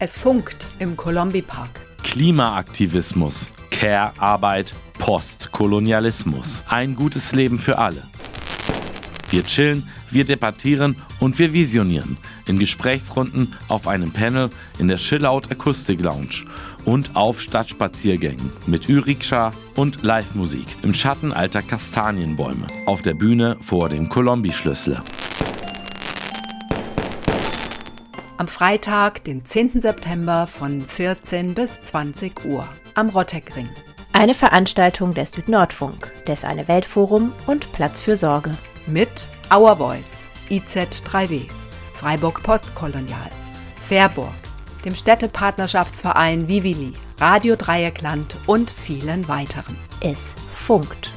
Es funkt im Colombi Park. Klimaaktivismus, Care-Arbeit, Postkolonialismus. Ein gutes Leben für alle. Wir chillen, wir debattieren und wir visionieren. In Gesprächsrunden, auf einem Panel, in der Chillout Akustik Lounge und auf Stadtspaziergängen mit Ü-Rikscha und Live-Musik im Schatten alter Kastanienbäume auf der Bühne vor dem Kolombi-Schlüssel. Am Freitag, den 10. September von 14 bis 20 Uhr am Rotteckring. Eine Veranstaltung des Südnordfunk, des Eine Weltforum und Platz für Sorge. Mit Our Voice, IZ3W, Freiburg Postkolonial, Fairburg, dem Städtepartnerschaftsverein Vivili, Radio Dreieckland und vielen weiteren. Es funkt.